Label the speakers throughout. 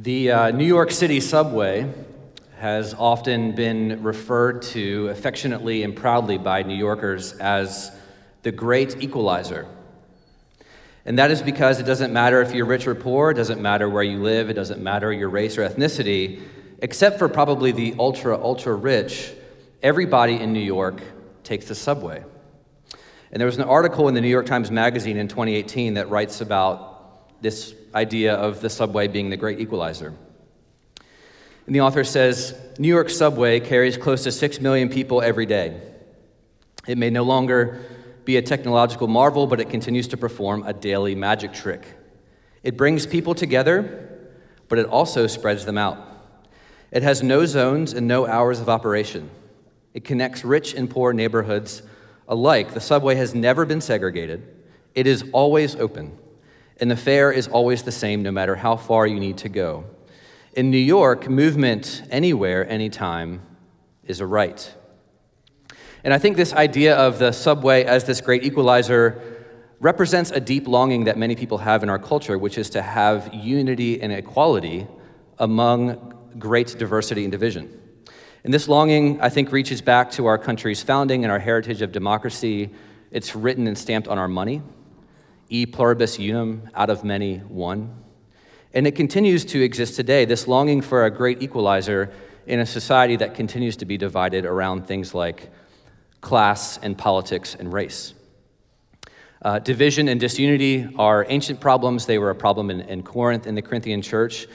Speaker 1: The uh, New York City subway has often been referred to affectionately and proudly by New Yorkers as the great equalizer. And that is because it doesn't matter if you're rich or poor, it doesn't matter where you live, it doesn't matter your race or ethnicity, except for probably the ultra, ultra rich, everybody in New York takes the subway. And there was an article in the New York Times Magazine in 2018 that writes about this idea of the subway being the great equalizer. And the author says New York subway carries close to 6 million people every day. It may no longer be a technological marvel, but it continues to perform a daily magic trick. It brings people together, but it also spreads them out. It has no zones and no hours of operation. It connects rich and poor neighborhoods alike, the subway has never been segregated. It is always open, and the fare is always the same no matter how far you need to go. In New York, movement anywhere, anytime is a right. And I think this idea of the subway as this great equalizer represents a deep longing that many people have in our culture, which is to have unity and equality among great diversity and division. And this longing, I think, reaches back to our country's founding and our heritage of democracy. It's written and stamped on our money e pluribus unum, out of many, one. And it continues to exist today, this longing for a great equalizer in a society that continues to be divided around things like class and politics and race. Uh, division and disunity are ancient problems. They were a problem in, in Corinth, in the Corinthian church.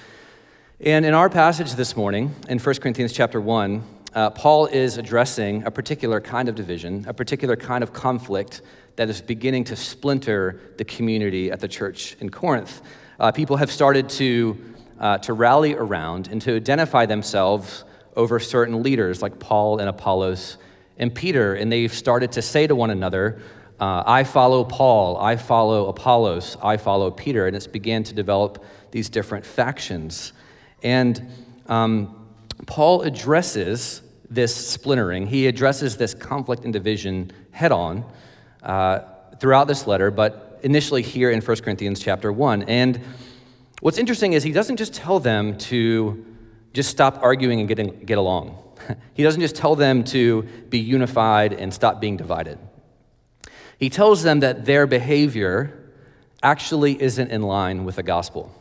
Speaker 1: And in our passage this morning, in 1 Corinthians chapter 1, uh, Paul is addressing a particular kind of division, a particular kind of conflict that is beginning to splinter the community at the church in Corinth. Uh, people have started to, uh, to rally around and to identify themselves over certain leaders like Paul and Apollos and Peter, and they've started to say to one another, uh, I follow Paul, I follow Apollos, I follow Peter, and it's began to develop these different factions. And um, Paul addresses this splintering, he addresses this conflict and division head on uh, throughout this letter, but initially here in 1 Corinthians chapter 1. And what's interesting is he doesn't just tell them to just stop arguing and get, get along. he doesn't just tell them to be unified and stop being divided. He tells them that their behavior actually isn't in line with the gospel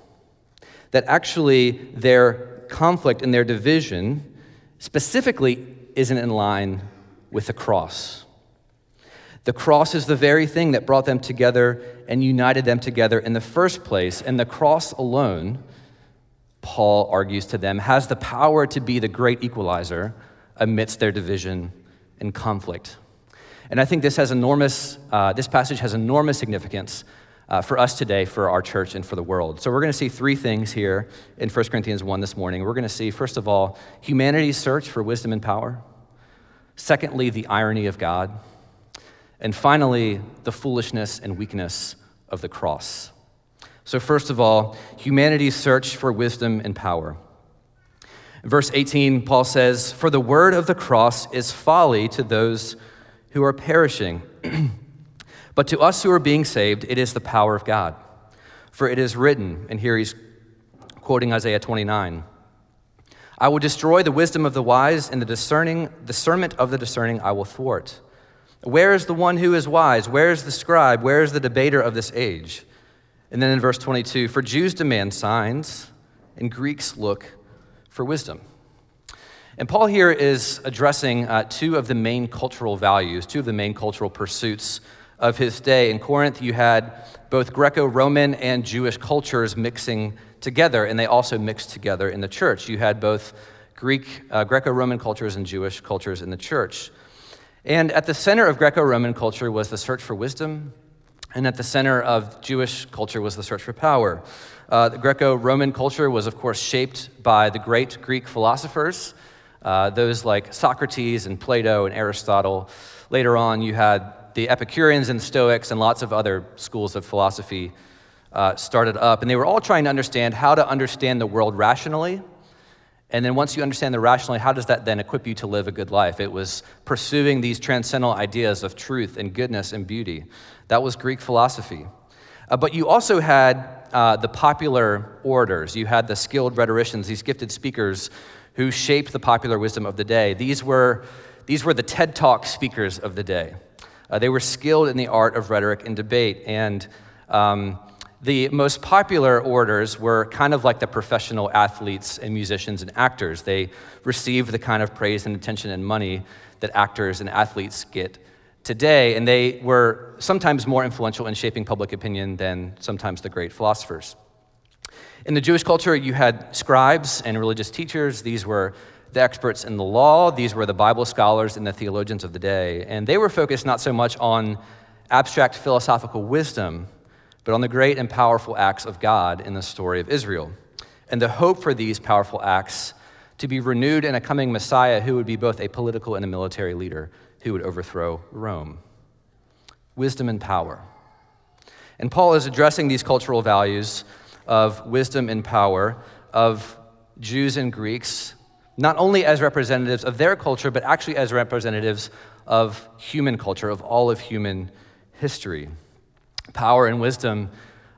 Speaker 1: that actually their conflict and their division specifically isn't in line with the cross. The cross is the very thing that brought them together and united them together in the first place. And the cross alone, Paul argues to them, has the power to be the great equalizer amidst their division and conflict. And I think this has enormous, uh, this passage has enormous significance uh, for us today, for our church, and for the world. So we're going to see three things here in 1 Corinthians 1 this morning. We're going to see, first of all, humanity's search for wisdom and power. Secondly, the irony of God. And finally, the foolishness and weakness of the cross. So, first of all, humanity's search for wisdom and power. Verse 18, Paul says, For the word of the cross is folly to those who are perishing. But to us who are being saved, it is the power of God. For it is written, and here he's quoting Isaiah 29 I will destroy the wisdom of the wise, and the discerning, discernment of the discerning I will thwart. Where is the one who is wise? Where is the scribe? Where is the debater of this age? And then in verse 22, for Jews demand signs, and Greeks look for wisdom. And Paul here is addressing uh, two of the main cultural values, two of the main cultural pursuits of his day. In Corinth, you had both Greco Roman and Jewish cultures mixing together, and they also mixed together in the church. You had both Greek, uh, Greco Roman cultures and Jewish cultures in the church. And at the center of Greco Roman culture was the search for wisdom, and at the center of Jewish culture was the search for power. Uh, the Greco Roman culture was, of course, shaped by the great Greek philosophers, uh, those like Socrates and Plato and Aristotle. Later on, you had the Epicureans and Stoics and lots of other schools of philosophy uh, started up. And they were all trying to understand how to understand the world rationally. And then once you understand the rationally, how does that then equip you to live a good life? It was pursuing these transcendental ideas of truth and goodness and beauty. That was Greek philosophy. Uh, but you also had uh, the popular orators, you had the skilled rhetoricians, these gifted speakers who shaped the popular wisdom of the day. These were, these were the TED Talk speakers of the day. Uh, they were skilled in the art of rhetoric and debate. And um, the most popular orators were kind of like the professional athletes and musicians and actors. They received the kind of praise and attention and money that actors and athletes get today, and they were sometimes more influential in shaping public opinion than sometimes the great philosophers. In the Jewish culture, you had scribes and religious teachers. These were the experts in the law, these were the Bible scholars and the theologians of the day. And they were focused not so much on abstract philosophical wisdom, but on the great and powerful acts of God in the story of Israel. And the hope for these powerful acts to be renewed in a coming Messiah who would be both a political and a military leader who would overthrow Rome. Wisdom and power. And Paul is addressing these cultural values of wisdom and power of Jews and Greeks, not only as representatives of their culture, but actually as representatives of human culture, of all of human history. Power and wisdom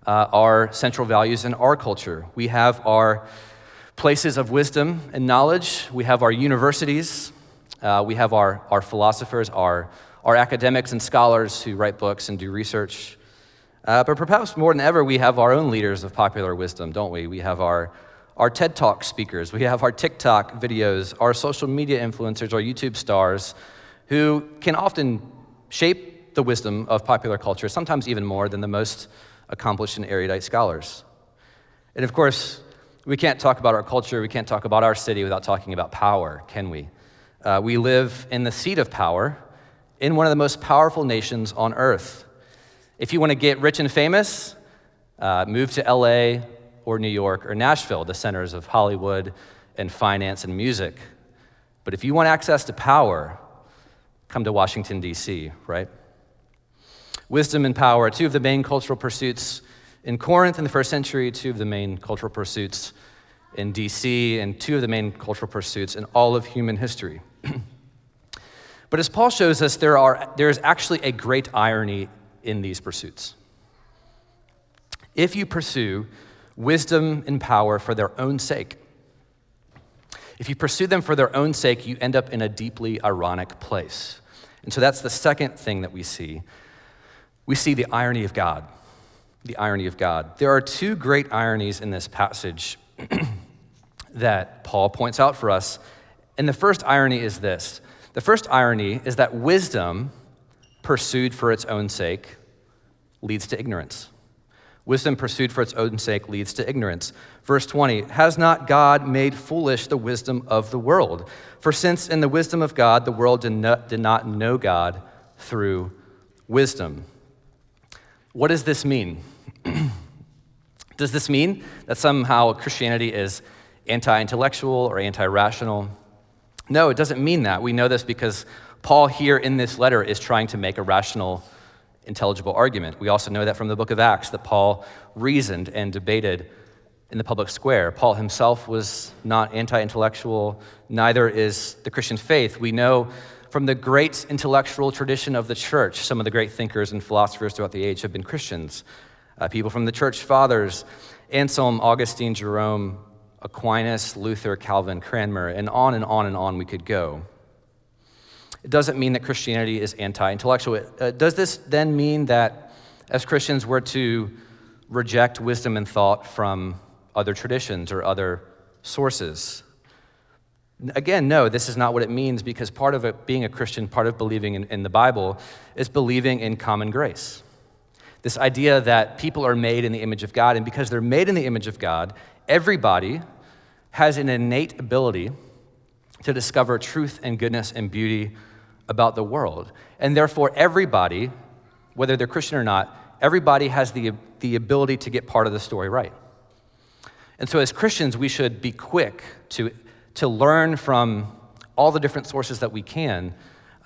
Speaker 1: uh, are central values in our culture. We have our places of wisdom and knowledge, we have our universities, uh, we have our, our philosophers, our, our academics and scholars who write books and do research. Uh, but perhaps more than ever, we have our own leaders of popular wisdom, don't we? We have our, our TED Talk speakers, we have our TikTok videos, our social media influencers, our YouTube stars, who can often shape the wisdom of popular culture, sometimes even more than the most accomplished and erudite scholars. And of course, we can't talk about our culture, we can't talk about our city without talking about power, can we? Uh, we live in the seat of power in one of the most powerful nations on earth. If you want to get rich and famous, uh, move to LA or New York or Nashville, the centers of Hollywood and finance and music. But if you want access to power, come to Washington, D.C., right? Wisdom and power, two of the main cultural pursuits in Corinth in the first century, two of the main cultural pursuits in DC, and two of the main cultural pursuits in all of human history. but as Paul shows us, there, are, there is actually a great irony in these pursuits. If you pursue wisdom and power for their own sake, if you pursue them for their own sake, you end up in a deeply ironic place. And so that's the second thing that we see. We see the irony of God. The irony of God. There are two great ironies in this passage that Paul points out for us. And the first irony is this the first irony is that wisdom pursued for its own sake leads to ignorance. Wisdom pursued for its own sake leads to ignorance. Verse 20 Has not God made foolish the wisdom of the world? For since in the wisdom of God, the world did not, did not know God through wisdom. What does this mean? does this mean that somehow Christianity is anti intellectual or anti rational? No, it doesn't mean that. We know this because Paul, here in this letter, is trying to make a rational, intelligible argument. We also know that from the book of Acts that Paul reasoned and debated in the public square. Paul himself was not anti intellectual, neither is the Christian faith. We know from the great intellectual tradition of the church, some of the great thinkers and philosophers throughout the age have been Christians. Uh, people from the church fathers, Anselm, Augustine, Jerome, Aquinas, Luther, Calvin, Cranmer, and on and on and on we could go. It doesn't mean that Christianity is anti intellectual. Uh, does this then mean that as Christians we're to reject wisdom and thought from other traditions or other sources? Again, no, this is not what it means because part of it, being a Christian, part of believing in, in the Bible, is believing in common grace. This idea that people are made in the image of God, and because they're made in the image of God, everybody has an innate ability to discover truth and goodness and beauty about the world. And therefore, everybody, whether they're Christian or not, everybody has the, the ability to get part of the story right. And so, as Christians, we should be quick to, to learn from all the different sources that we can.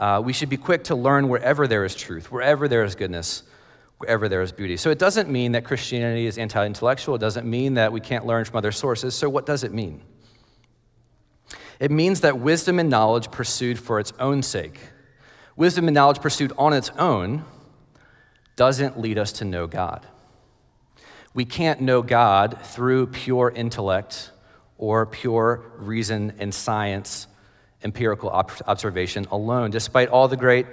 Speaker 1: Uh, we should be quick to learn wherever there is truth, wherever there is goodness, wherever there is beauty. So, it doesn't mean that Christianity is anti intellectual. It doesn't mean that we can't learn from other sources. So, what does it mean? It means that wisdom and knowledge pursued for its own sake, wisdom and knowledge pursued on its own, doesn't lead us to know God. We can't know God through pure intellect or pure reason and science, empirical observation alone, despite all the great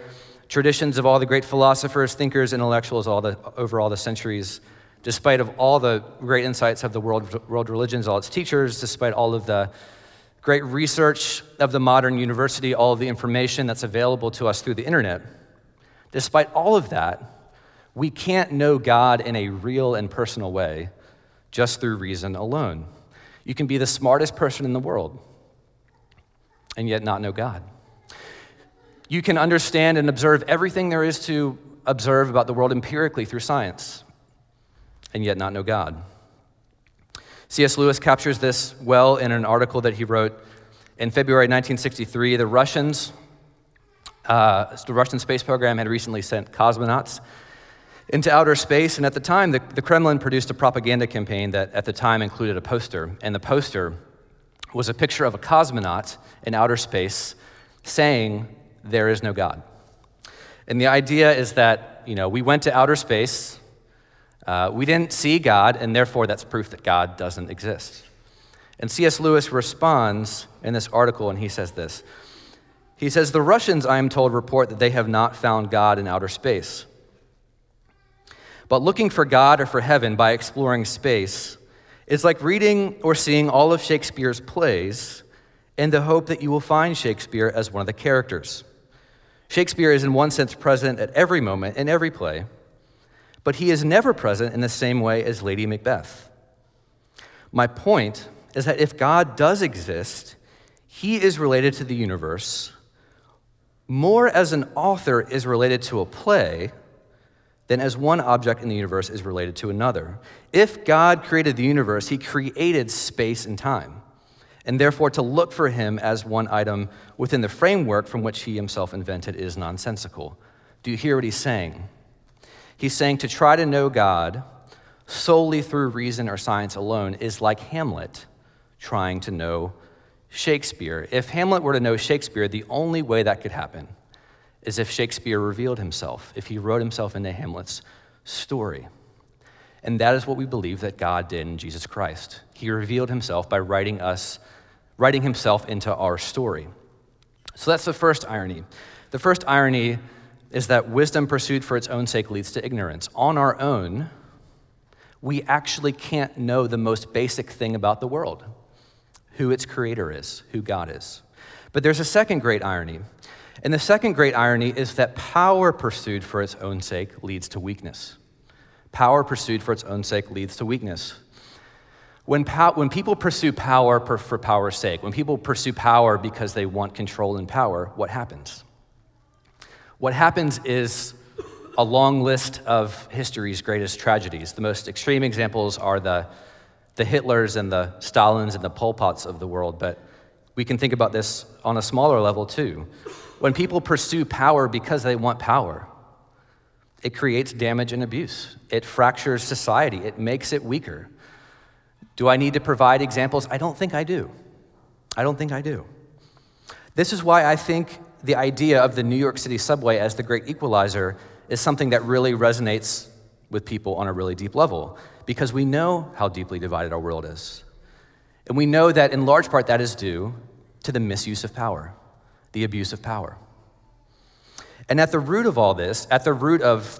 Speaker 1: traditions of all the great philosophers, thinkers, intellectuals all the, over all the centuries, despite of all the great insights of the world, world religions, all its teachers, despite all of the great research of the modern university, all of the information that's available to us through the internet, despite all of that, we can't know God in a real and personal way just through reason alone. You can be the smartest person in the world and yet not know God. You can understand and observe everything there is to observe about the world empirically through science and yet not know God. C.S. Lewis captures this well in an article that he wrote in February 1963. The Russians, uh, the Russian space program had recently sent cosmonauts into outer space, and at the time, the, the Kremlin produced a propaganda campaign that at the time included a poster, and the poster was a picture of a cosmonaut in outer space saying, There is no God. And the idea is that, you know, we went to outer space, uh, we didn't see God, and therefore that's proof that God doesn't exist. And C.S. Lewis responds in this article, and he says this. He says, The Russians, I am told, report that they have not found God in outer space. But looking for God or for heaven by exploring space is like reading or seeing all of Shakespeare's plays in the hope that you will find Shakespeare as one of the characters. Shakespeare is, in one sense, present at every moment in every play but he is never present in the same way as Lady Macbeth. My point is that if God does exist, he is related to the universe more as an author is related to a play than as one object in the universe is related to another. If God created the universe, he created space and time. And therefore, to look for him as one item within the framework from which he himself invented is nonsensical. Do you hear what he's saying? He's saying to try to know God solely through reason or science alone is like Hamlet trying to know Shakespeare. If Hamlet were to know Shakespeare, the only way that could happen is if Shakespeare revealed himself, if he wrote himself into Hamlet's story. And that is what we believe that God did in Jesus Christ. He revealed himself by writing us, writing himself into our story. So that's the first irony. The first irony is that wisdom pursued for its own sake leads to ignorance. On our own, we actually can't know the most basic thing about the world who its creator is, who God is. But there's a second great irony. And the second great irony is that power pursued for its own sake leads to weakness. Power pursued for its own sake leads to weakness. When, pow- when people pursue power per- for power's sake, when people pursue power because they want control and power, what happens? What happens is a long list of history's greatest tragedies. The most extreme examples are the, the Hitlers and the Stalins and the Pol Pots of the world, but we can think about this on a smaller level too. When people pursue power because they want power, it creates damage and abuse. It fractures society, it makes it weaker. Do I need to provide examples? I don't think I do. I don't think I do. This is why I think the idea of the New York City subway as the great equalizer is something that really resonates with people on a really deep level because we know how deeply divided our world is. And we know that in large part that is due to the misuse of power, the abuse of power. And at the root of all this, at the root of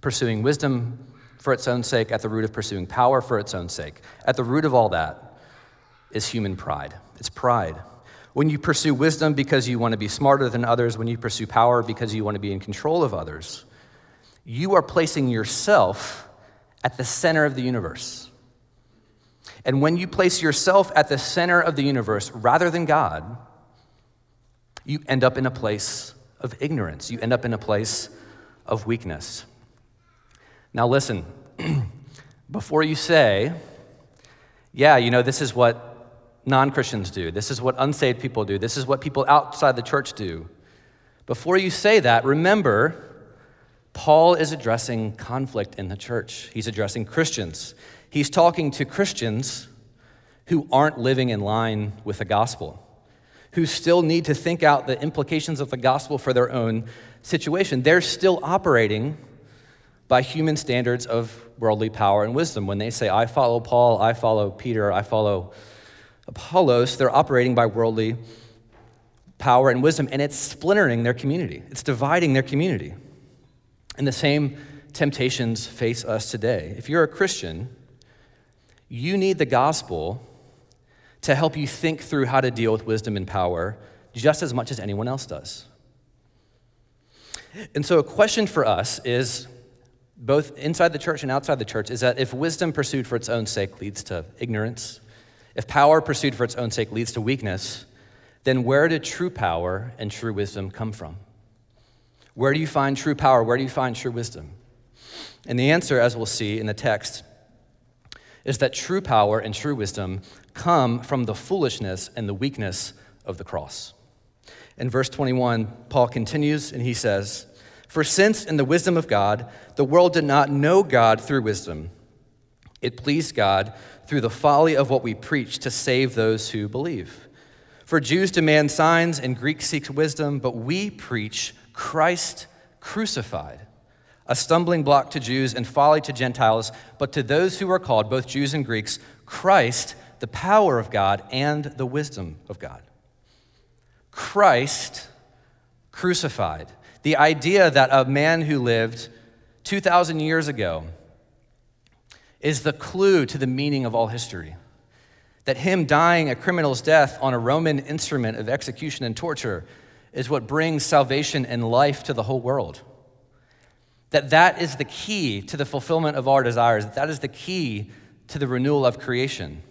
Speaker 1: pursuing wisdom for its own sake, at the root of pursuing power for its own sake, at the root of all that is human pride. It's pride. When you pursue wisdom because you want to be smarter than others, when you pursue power because you want to be in control of others, you are placing yourself at the center of the universe. And when you place yourself at the center of the universe rather than God, you end up in a place of ignorance. You end up in a place of weakness. Now, listen, before you say, yeah, you know, this is what non Christians do. This is what unsaved people do. This is what people outside the church do. Before you say that, remember, Paul is addressing conflict in the church. He's addressing Christians. He's talking to Christians who aren't living in line with the gospel, who still need to think out the implications of the gospel for their own situation. They're still operating by human standards of worldly power and wisdom. When they say, I follow Paul, I follow Peter, I follow Apollos, they're operating by worldly power and wisdom, and it's splintering their community, it's dividing their community. And the same temptations face us today. If you're a Christian, you need the gospel to help you think through how to deal with wisdom and power just as much as anyone else does. And so, a question for us is both inside the church and outside the church is that if wisdom pursued for its own sake leads to ignorance, if power pursued for its own sake leads to weakness, then where did true power and true wisdom come from? Where do you find true power? Where do you find true wisdom? And the answer, as we'll see in the text, is that true power and true wisdom come from the foolishness and the weakness of the cross. In verse 21, Paul continues and he says, For since in the wisdom of God, the world did not know God through wisdom, it pleased God through the folly of what we preach to save those who believe. For Jews demand signs and Greeks seek wisdom, but we preach Christ crucified, a stumbling block to Jews and folly to Gentiles, but to those who are called, both Jews and Greeks, Christ, the power of God and the wisdom of God. Christ crucified. The idea that a man who lived 2,000 years ago is the clue to the meaning of all history. That him dying a criminal's death on a Roman instrument of execution and torture is what brings salvation and life to the whole world. That that is the key to the fulfillment of our desires. That, is the key to the renewal of creation.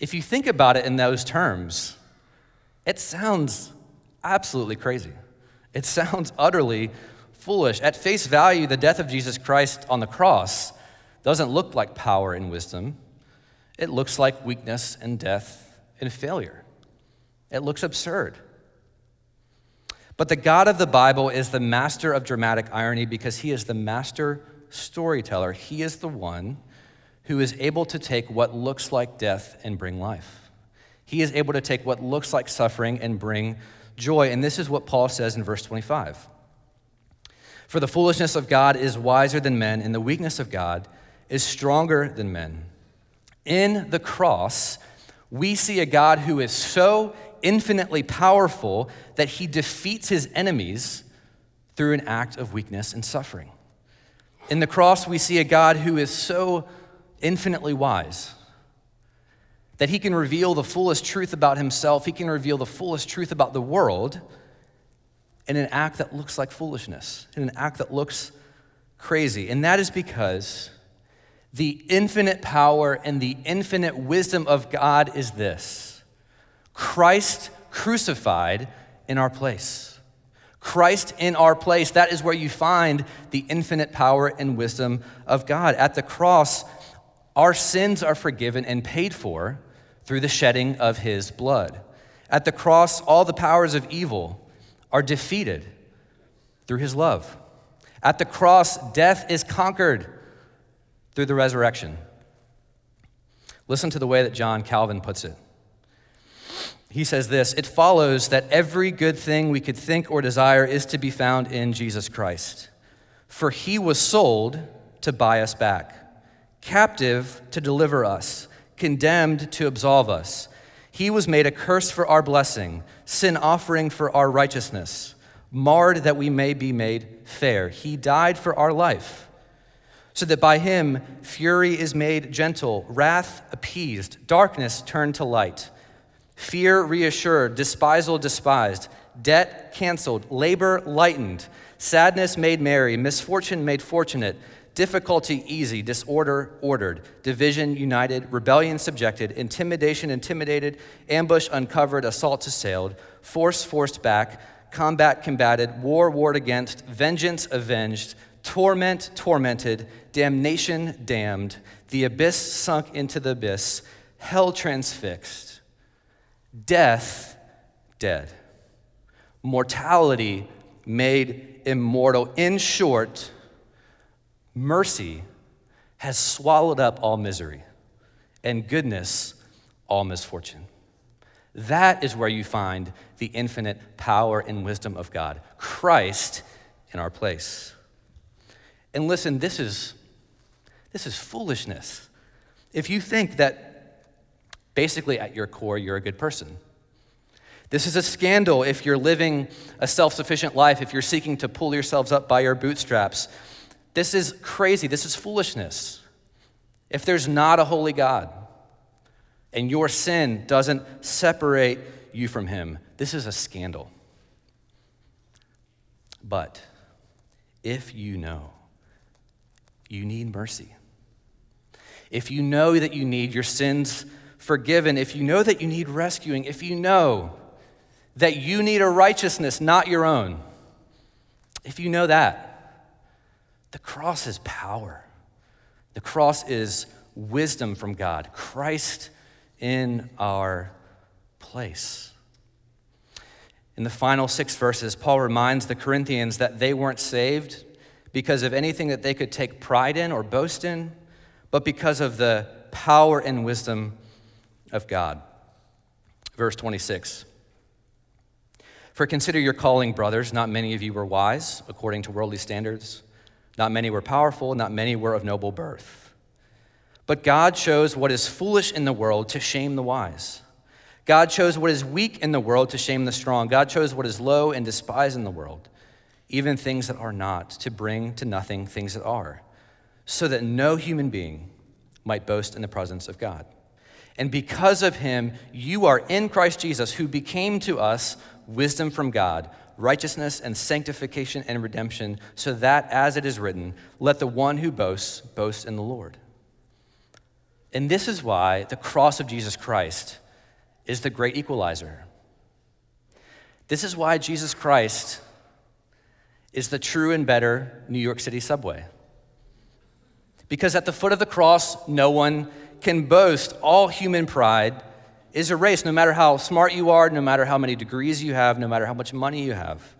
Speaker 1: If you think about it in those terms, it sounds absolutely crazy. It sounds utterly foolish. At face value, the death of Jesus Christ on the cross doesn't look like power and wisdom. It looks like weakness and death and failure. It looks absurd. But the God of the Bible is the master of dramatic irony because he is the master storyteller. He is the one who is able to take what looks like death and bring life. He is able to take what looks like suffering and bring joy. And this is what Paul says in verse 25 For the foolishness of God is wiser than men, and the weakness of God is stronger than men. In the cross, we see a God who is so infinitely powerful that he defeats his enemies through an act of weakness and suffering. In the cross, we see a God who is so infinitely wise that he can reveal the fullest truth about himself, he can reveal the fullest truth about the world in an act that looks like foolishness, in an act that looks crazy. And that is because the infinite power and the infinite wisdom of God is this Christ crucified in our place. Christ in our place. That is where you find the infinite power and wisdom of God. At the cross, our sins are forgiven and paid for through the shedding of his blood. At the cross, all the powers of evil are defeated through his love. At the cross, death is conquered through the resurrection. Listen to the way that John Calvin puts it. He says this It follows that every good thing we could think or desire is to be found in Jesus Christ. For he was sold to buy us back, captive to deliver us, condemned to absolve us. He was made a curse for our blessing, sin offering for our righteousness, marred that we may be made fair. He died for our life so that by him fury is made gentle, wrath appeased, darkness turned to light, fear reassured, despisal despised, debt canceled, labor lightened, sadness made merry, misfortune made fortunate, difficulty easy, disorder ordered, division united, rebellion subjected, intimidation intimidated, ambush uncovered, assault assailed, force forced back, combat combated, war warred against, vengeance avenged torment tormented, damnation damned, the abyss sunk into the abyss, hell transfixed, death dead, mortality made immortal. In short, mercy has swallowed up all misery, and goodness all misfortune. That is where you find the infinite power and wisdom of God. Christ in our place. And listen, this is, This is foolishness. If you think that basically at your core you're a good person, this is a scandal if you're living a self sufficient life, if you're seeking to pull yourselves up by your bootstraps. This is crazy. This is foolishness. If there's not a holy God and your sin doesn't separate you from Him, this is a scandal. But if you know you need mercy, if you know that you need your sins forgiven, if you know that you need rescuing, if you know that you need a righteousness not your own, if you know that, the cross is power. The cross is wisdom from God, Christ in our place. In the final six verses, Paul reminds the Corinthians that they weren't saved because of anything that they could take pride in or boast in, but because of the power and wisdom of God. Verse 26 For consider your calling, brothers. Not many of you were wise according to worldly standards, not many were powerful, not many were of noble birth. But God chose what is foolish in the world to shame the wise. God chose what is weak in the world to shame the strong. God chose what is low and despised in the world, even things that are not, to bring to nothing things that are, so that no human being might boast in the presence of God. And because of him, you are in Christ Jesus, who became to us wisdom from God, righteousness and sanctification and redemption, so that, as it is written, let the one who boasts boast in the Lord. And this is why the cross of Jesus Christ is the great equalizer. This is why Jesus Christ is the true and better New York City subway. Because at the foot of the cross, no one can boast. All human pride is erased, no matter how smart you are, no matter how many degrees you have, no matter how much money you have,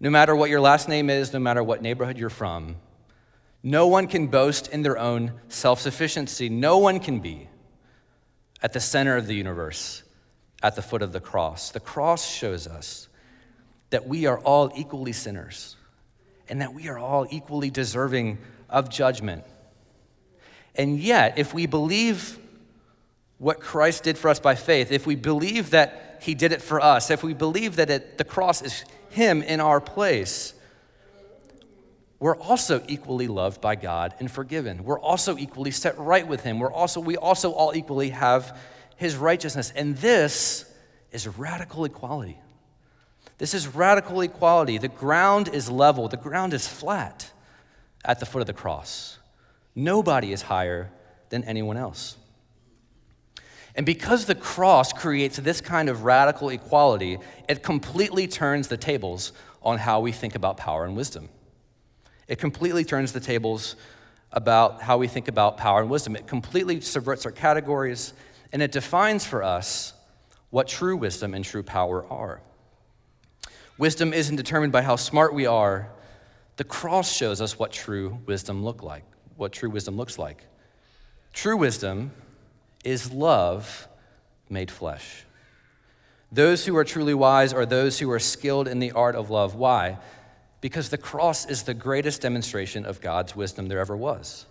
Speaker 1: no matter what your last name is, no matter what neighborhood you're from. No one can boast in their own self sufficiency. No one can be at the center of the universe at the foot of the cross. The cross shows us that we are all equally sinners and that we are all equally deserving of judgment. And yet, if we believe what Christ did for us by faith, if we believe that He did it for us, if we believe that it, the cross is Him in our place, we're also equally loved by God and forgiven. We're also equally set right with Him. We're also, we also all equally have his righteousness. And this is radical equality. This is radical equality. The ground is level, the ground is flat at the foot of the cross. Nobody is higher than anyone else. And because the cross creates this kind of radical equality, it completely turns the tables on how we think about power and wisdom. It completely turns the tables about how we think about power and wisdom. It completely subverts our categories and it defines for us what true wisdom and true power are. Wisdom isn't determined by how smart we are. The cross shows us what true wisdom look like, what true wisdom looks like. True wisdom is love made flesh. Those who are truly wise are those who are skilled in the art of love. Why? Because the cross is the greatest demonstration of God's wisdom there ever was.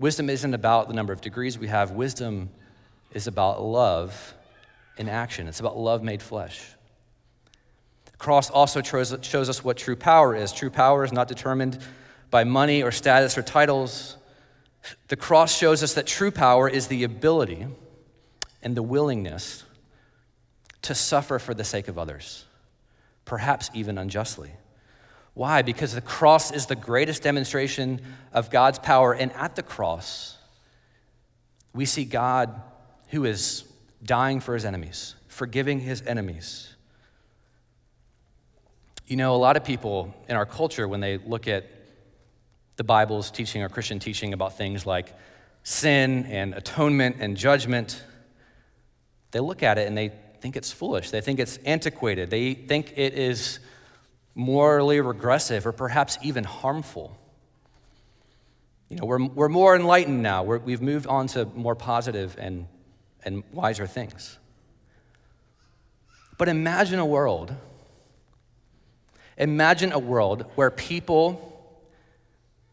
Speaker 1: Wisdom isn't about the number of degrees we have, wisdom is about love in action. It's about love made flesh. The cross also shows, shows us what true power is. True power is not determined by money or status or titles. The cross shows us that true power is the ability and the willingness to suffer for the sake of others, perhaps even unjustly. Why? Because the cross is the greatest demonstration of God's power. And at the cross, we see God who is dying for his enemies, forgiving his enemies. You know, a lot of people in our culture, when they look at the Bible's teaching or Christian teaching about things like sin and atonement and judgment, they look at it and they think it's foolish. They think it's antiquated. They think it is morally regressive, or perhaps even harmful. You know, we're, we're more enlightened now. we have moved on to more positive and, and wiser things. But imagine a world, imagine a world where people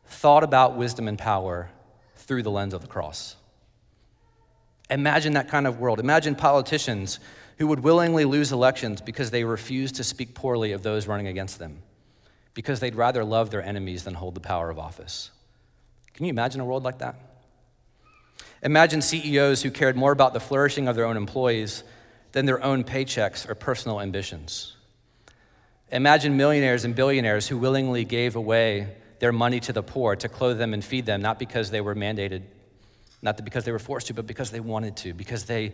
Speaker 1: thought about wisdom and power through the lens of the cross. Imagine that kind of world. Imagine politicians who would willingly lose elections because they refuse to speak poorly of those running against them, because they'd rather love their enemies than hold the power of office. Can you imagine a world like that? Imagine CEOs who cared more about the flourishing of their own employees than their own paychecks or personal ambitions. Imagine millionaires and billionaires who willingly gave away their money to the poor to clothe them and feed them, not because they were mandated, not because they were forced to, but because they wanted to, because they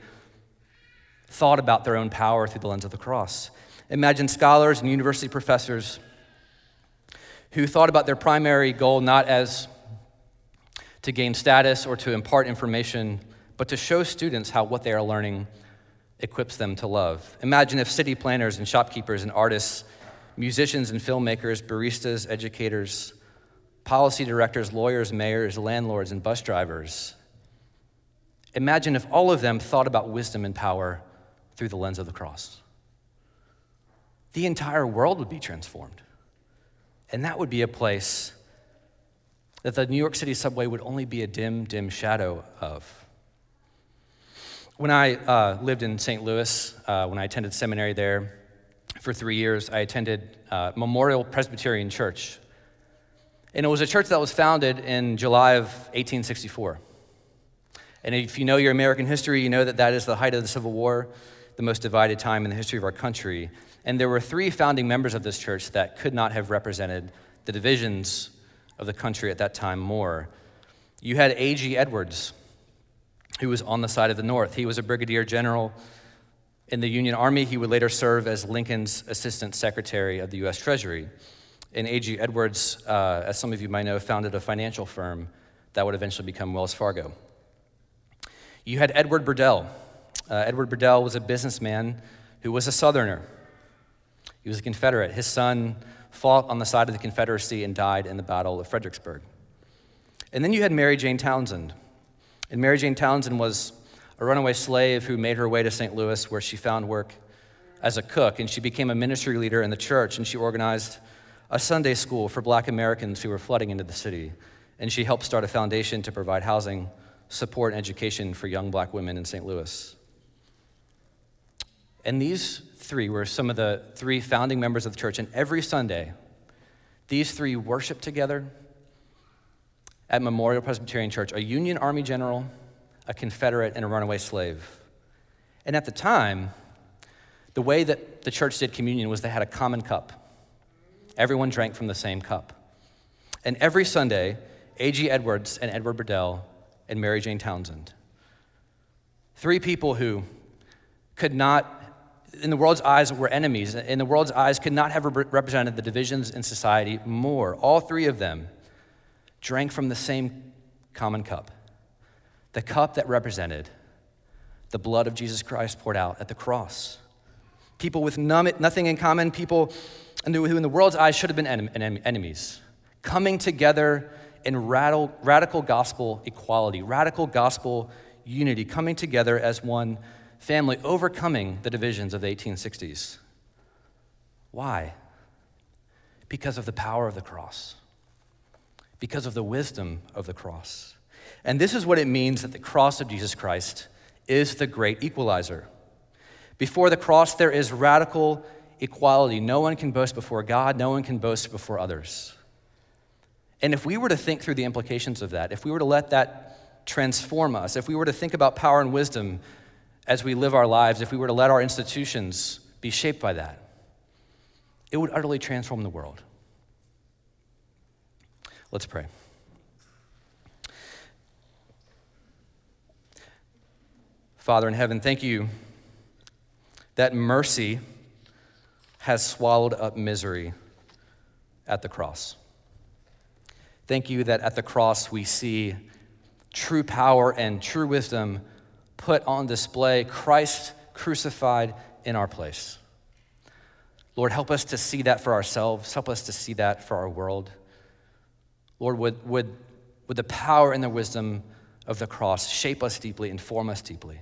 Speaker 1: thought about their own power through the lens of the cross. Imagine scholars and university professors who thought about their primary goal not as to gain status or to impart information, but to show students how what they are learning equips them to love. Imagine if city planners and shopkeepers and artists, musicians and filmmakers, baristas, educators, policy directors, lawyers, mayors, landlords, and bus drivers. Imagine if all of them thought about wisdom and power through the lens of the cross. The entire world would be transformed. And that would be a place that the New York City subway would only be a dim, dim shadow of. When I uh, lived in St. Louis, uh, when I attended seminary there for three years, I attended uh, Memorial Presbyterian Church. And it was a church that was founded in July of 1864. And if you know your American history, you know that that is the height of the Civil War, the most divided time in the history of our country. And there were three founding members of this church that could not have represented the divisions of the country at that time more. You had A.G. Edwards, who was on the side of the North. He was a brigadier general in the Union Army. He would later serve as Lincoln's assistant secretary of the U.S. Treasury. And A.G. Edwards, uh, as some of you might know, founded a financial firm that would eventually become Wells Fargo. You had Edward Burdell. Uh, Edward Burdell was a businessman who was a Southerner. He was a Confederate. His son fought on the side of the Confederacy and died in the Battle of Fredericksburg. And then you had Mary Jane Townsend. And Mary Jane Townsend was a runaway slave who made her way to St. Louis, where she found work as a cook. And she became a ministry leader in the church, and she organized a Sunday school for black Americans who were flooding into the city. And she helped start a foundation to provide housing, support, and education for young black women in St. Louis. And these three were some of the three founding members of the church. And every Sunday, these three worshiped together at Memorial Presbyterian Church a Union Army general, a Confederate, and a runaway slave. And at the time, the way that the church did communion was they had a common cup. Everyone drank from the same cup. And every Sunday, A.G. Edwards and Edward Burdell and Mary Jane Townsend, three people who could not, in the world's eyes, were enemies, in the world's eyes, could not have represented the divisions in society more. All three of them drank from the same common cup, the cup that represented the blood of Jesus Christ poured out at the cross. People with nothing in common, people who in the world's eyes should have been enemies, coming together in radical, gospel equality, radical gospel unity, coming together as one family, overcoming the divisions of the 1860s. Why? Because of the power of the cross because of the wisdom of the cross. And this is what it means that the cross of Jesus Christ is the great equalizer. Before the cross, there is radical equality. No one can boast before God, no one can boast before others. And if we were to think through the implications of that, if we were to let that transform us, if we were to think about power and wisdom as we live our lives, if we were to let our institutions be shaped by that, it would utterly transform the world. Let's pray. Father in heaven, thank you that mercy has swallowed up misery at the cross. Thank you that at the cross we see true power and true wisdom put on display, Christ crucified in our place. Lord, help us to see that for ourselves, help us to see that for our world. Lord, would, would, would the power and the wisdom of the cross shape us deeply, inform us deeply.